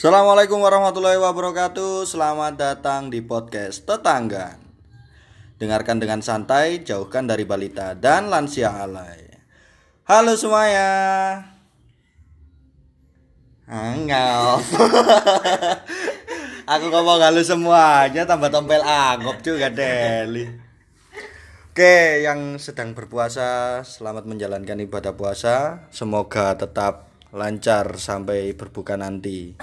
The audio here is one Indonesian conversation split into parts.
Assalamualaikum warahmatullahi wabarakatuh. Selamat datang di podcast Tetangga. Dengarkan dengan santai, jauhkan dari balita dan lansia alay. Halo semuanya. Anggap. Aku ngomong halo semuanya tambah tompel anggap juga Deli. Oke, yang sedang berpuasa, selamat menjalankan ibadah puasa. Semoga tetap lancar sampai berbuka nanti.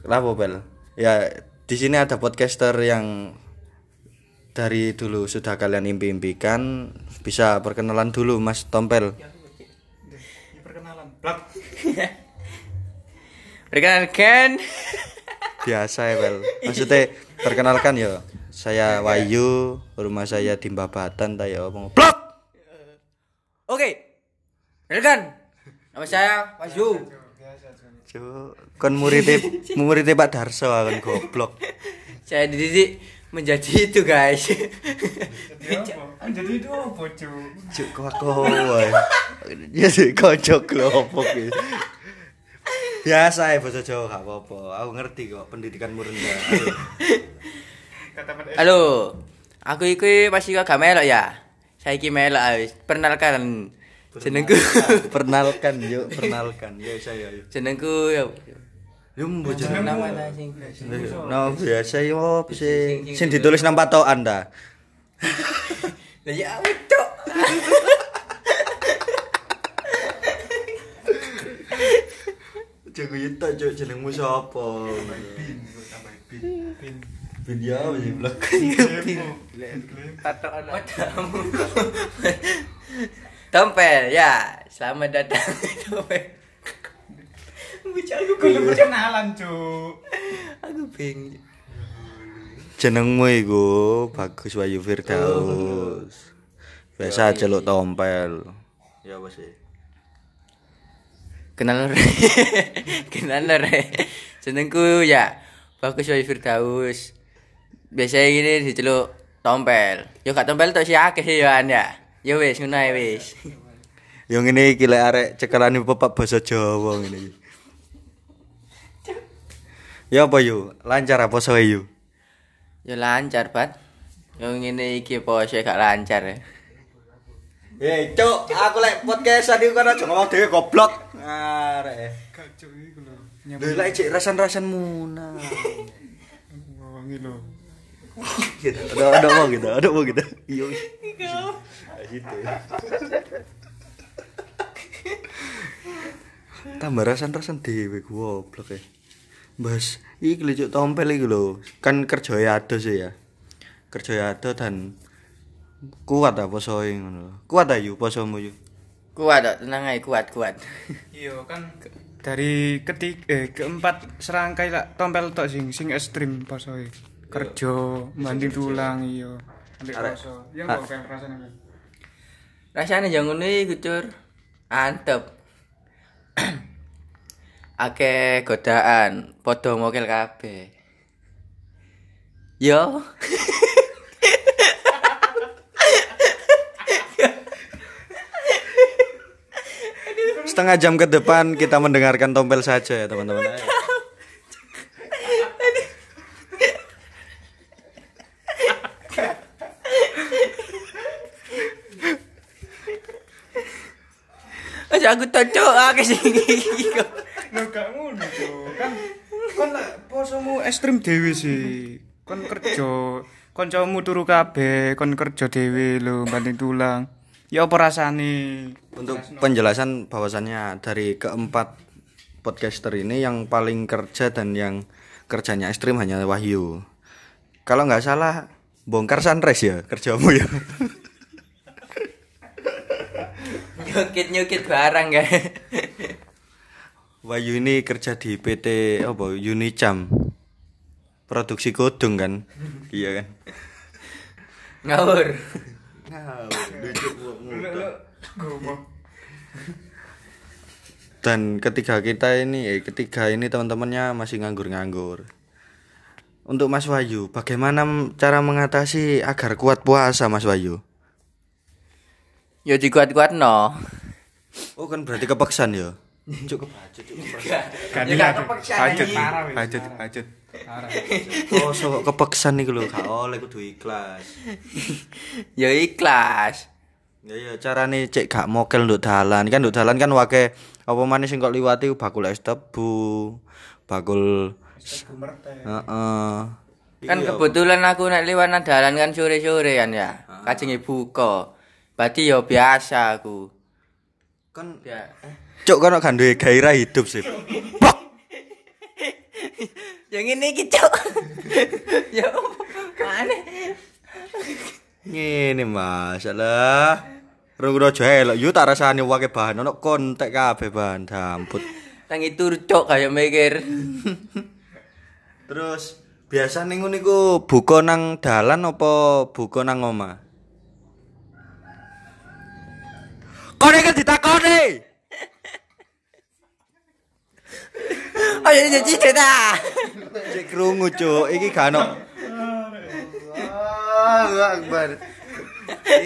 Kenapa Bel? Ya di sini ada podcaster yang dari dulu sudah kalian impi-impikan. Bisa perkenalan dulu Mas Tompel. perkenalan blog Perkenalkan Biasa ya Bel. Maksudnya perkenalkan ya. Saya Wayu, rumah saya di Mbabatan tayo ngomong. Blok. Oke Perkenalkan Nama saya Wahyu Cuk, kon muridnya muridnya Pak Darso kan goblok. Saya dididik menjadi itu guys jadi apa jadi itu apa cu Cuk kok wae. Jadi kocok kelompok iki. Biasa ya bahasa Jawa gak apa-apa. Aku ngerti kok pendidikanmu rendah. Halo Aku iku pasti kok gak melok ya Saya iki melok wis. Perkenalkan Jenengku. Pernalkan yuk, pernalkan. Ya saya yuk. Jenengku ya. Yo mbok jeneng. Nama lah sing? No biasa yo sih? Sing ditulis nang patokan ta. Lah ya wedok Jago itu cuk. Jenengmu sapa? tambah bin bin. Bin. Ya wis blok. Patokan Wadamu Tompel ya. Selamat datang. Tompel. Bocah aku kalau perkenalan cu Aku bingung. Jenengmu iku Bagus Wayu Firdaus. Biasa celuk tompel. Ya apa sih? kenal re? Kenal re? Senengku ya bagus Wayu Firdaus. Biasanya gini diceluk tompel. Yo gak tompel tok si akeh sih ya ya yo wis ngono ae wis Yang ini iki lek arek cekelane pepak basa Jawa ngene iki. Ya apa yu? Lancar apa soe yu? yo lancar bat yo ngene iki apa sih gak lancar ya Eh, cuk, aku lek podcast tadi kan aja ngomong dhewe goblok. Arek. gak cu iku lho Lho lek cek rasan-rasan muna. wangi lho Gitu. Ada ada mau gitu, ada mau gitu. Iya. Gitu. Tambah rasan-rasan dhewe goblok e. Bas, iki lho cuk tompel iki lho. Kan kerja ado sih ya. Kerja ado dan kuat apa posoe ngono. Kuat ayu posomu yu. kuat tok tenang ae kuat kuat iya kan dari ketik eh keempat serangkai lah tompel tok sing sing ekstrim posoe kerja banding tulang iya. Ambil Arek- poso ya Ah. kok kayak rasanya kan rasanya jangan ngono iku cur antep. Akeh godaan padha mokel kabeh. Yo. Setengah jam ke depan kita mendengarkan tompel saja ya teman-teman. Aja aku cocok sing iki kok Lho gak ngono kan kon lek posomu ekstrim dhewe sih. Kon kerja kancamu turu kabeh kon kerja dhewe lho banding tulang. Ya apa rasane? Untuk penjelasan bahwasannya dari keempat podcaster ini yang paling kerja dan yang kerjanya ekstrim hanya Wahyu. Kalau nggak salah bongkar sunrise ya kerjamu ya. Nyukit nyukit barang kan Wahyu ini kerja di PT apa Unicam. Produksi godong kan? iya kan? ngawur Dan ketiga kita ini, eh, ketiga ini teman-temannya masih nganggur-nganggur. Untuk Mas Wahyu, bagaimana cara mengatasi agar kuat puasa Mas Wahyu? Yo dikuat kuat no Oh kan berarti kepeksan ya. Cuk kebacut cuk. Kan Ya gak kepeksa Bajut, ini. parah wis. Bajut, bajut. Parah. Poso kok kepeksan iku lho, gak oleh kudu ikhlas. Ya ikhlas. Ya ya carane cek gak mokel nduk dalan. Kan nduk dalan kan wake apa maneh sing kok liwati bakul es tebu, bakul Heeh. Kan kebetulan aku nek liwat nang dalan kan sore-sorean ya. Kajenge buka. Berarti ya biasa aku. kan Ya. cuk kono gak duwe gairah hidup sih. Yang ini iki, Cuk. ya mana? Ngene masalah. Rung rojo elok yu tak rasane wake bahan ono kontek kabeh bahan damput. Nang itu cuk kayak mikir. Terus biasane ngono iku buka nang dalan apa buka nang omah? Kone kan ditakoni. Ayo jadi cerita. Cek krungu cuk, iki gak ono. Allahu Akbar.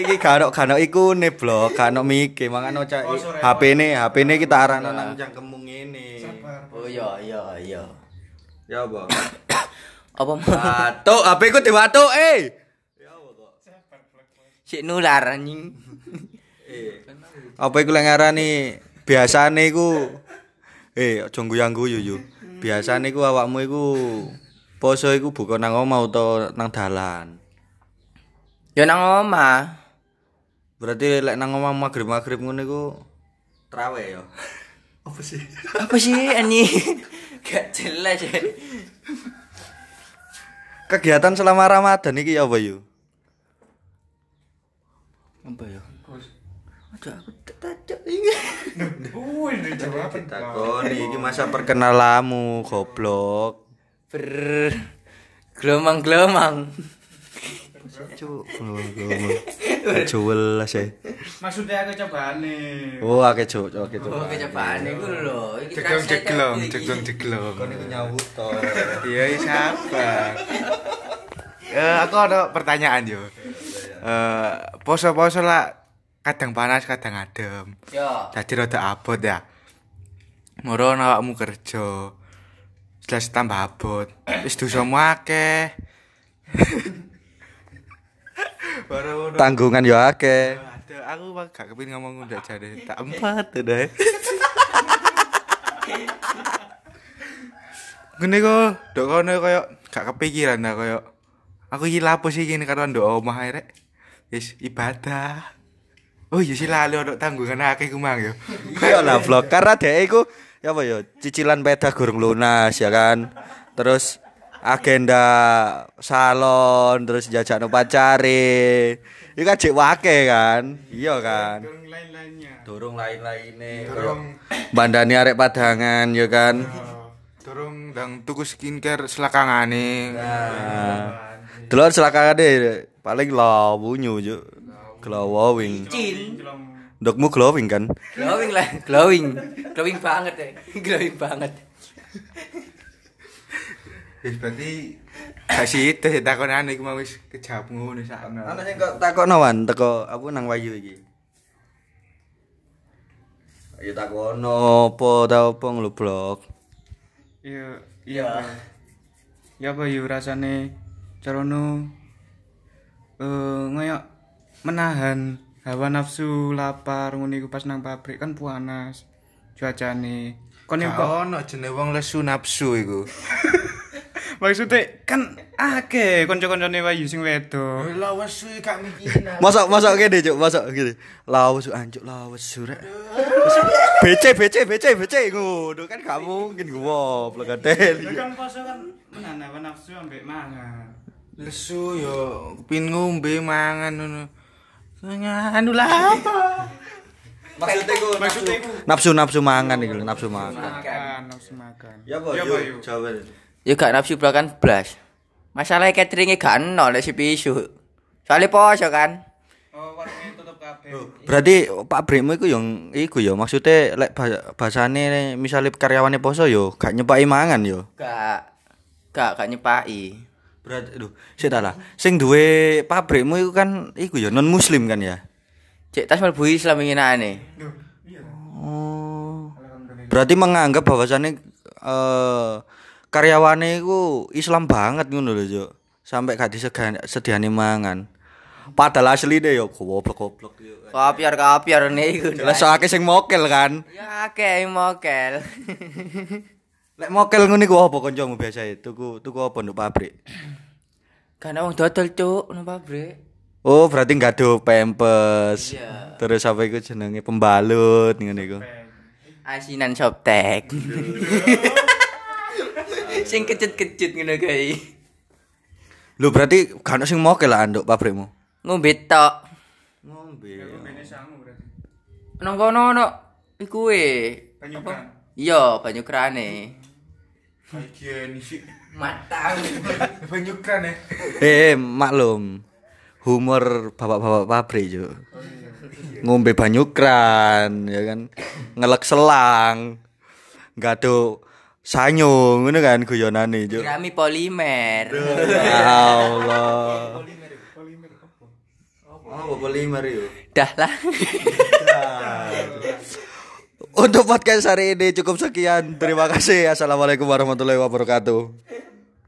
Iki gak ono ono iku ne blok, gak ono mike, makane cak HP-ne, HP-ne kita arahno nang cangkemmu ngene. Oh iya iya iya. Ya apa? Apa mau Watuk, HP ku diwatuk eh. sik nular anjing. Apa iku lek ngarani biasane iku eh aja guyang-guyu yu. Biasane iku awakmu iku poso iku buka nang omah utawa nang dalan. Ya nang omah. Berarti lek nang omah magrib-magrib ngono iku trawe ya. Apa sih? Apa sih anjing? Gak jelas ya. Kegiatan selama Ramadan iki apa yu? Apa ya? Aduh aku tak tajuk iki. Uh, ini jawaban. Takoni iki masa perkenalamu goblok. Ber. Cuk, Jual lah sih. Maksudnya aku coba nih. Oh, akeh cuk, oke cuk. Oh, kecapaan iku lho. Iki aku iki. jeglong jeglong. Kon iku nyawut to. Iya, sabar. Eh, aku ada pertanyaan yo. Eh, poso-poso lah kadang panas, kadang adem. Yo. Jadi rada abot ya. Moro awakmu kerja. Jelas tambah abot. Wis dosamu akeh. Tanggungan yo akeh. Aduh, aku gak kepin ngomong udah jadi tak empat udah. Ngene kok, dok kono koyo gak kepikiran dah koyo. Aku iki lapo sih gini karo ndok omah rek. Wis ibadah. Oh iya sih lali ono tanggungan akeh ku mang yo. Iya lah vlog karena dhek iku ya apa ya cicilan peda gurung lunas ya kan. Terus agenda salon terus jajan pacare. Iku kan jek wake kan. Iya kan. lain-lainnya. Durung lain-laine. Durung. Bandani arek padangan ya kan. Durung ndang tuku skincare selakangane. Nah. Delok selakane paling lawu nyu juk. Glowing. Cin. Ndokmu glowing kan? Glowing lah, glowing. Glowing banget ya. Glowing banget. Wis berarti kasih itu ya takonan iku mau wis kejawab ngono sakno. Ana sing kok takokno wan teko aku nang Wayu iki. Ayo takono apa ta apa nglublok. Iya, iya. Ya apa yo rasane carono eh ngoyo menahan hawa nafsu lapar ngono iku pas nang pabrik kan panas cuacane. Kon kok ono jenenge wong lesu nafsu iku. Maksudnya kan akeh kanca-kancane Wayu sing wedo. Lah wesu gak mikirin. Masuk masuk kene cuk, masuk gini. Lawas anjuk lawas surek. BC BC BC BC ngono kan gak mungkin gua plegatel. kan poso kan menahan hawa nafsu ambek mangan. Lesu yo kepin ngombe mangan ngono. Anu lah apa? Maksudnya ku Maksudnya iku nafsu nafsu mangan iki lho, nafsu mangan. makan, nafsu makan. Ya apa Ya, yo Bayu? jawab. Ya gak nafsu kan blas. Masalah cateringnya gak ono lek si pisu. Soalnya poso kan. Oh, warungnya tutup kabeh. Berarti pabrikmu iku yang iku ya maksudnya lek ba- bahasane misale karyawane poso yo gak nyepaki mangan yo. Gak gak gak nyepaki. Berarti lho, sik ta lah. Sing duwe pabrikmu iku kan iku ya non muslim kan ya. Cek tas mlebu Islam inginane. Duh, iya. Oh. Berarti menganggap bahwasannya eh karyawane iku Islam banget ngono lho, Cuk. Sampai gak disegani sediane mangan. Padahal asline yo goblok-goblok yo. Kopior-kopior niku. Lah soake sing mokel kan. Ya akeh yang mokel. Lek mokel ngono iku apa kancamu biasae? Tuku tuku apa nduk pabrik? Kan wong dodol cuk nang pabrik. Oh, berarti nggak ada pempes. Iya. Terus apa iku jenenge pembalut ngono iku. Asinan softtek. Sing kecut-kecut ngono kae. Lho berarti gak ono sing mokel lah nduk pabrikmu. Ngombe tok. Ngombe. Ini sangu berarti. Nang kono ono iku e. Kan. Iya, banyu krane. Banyu kan ya. Eh, maklum. Humor bapak-bapak pabrik, Cuk. Ngombe banyu kran, ya kan. Ngelek selang. Enggak ada sanyo ngono kan guyonane, Cuk. Gurami polimer. Ya Allah. Oh, polimer itu. Dah lah. Untuk podcast hari ini cukup sekian. Terima kasih. Assalamualaikum warahmatullahi wabarakatuh.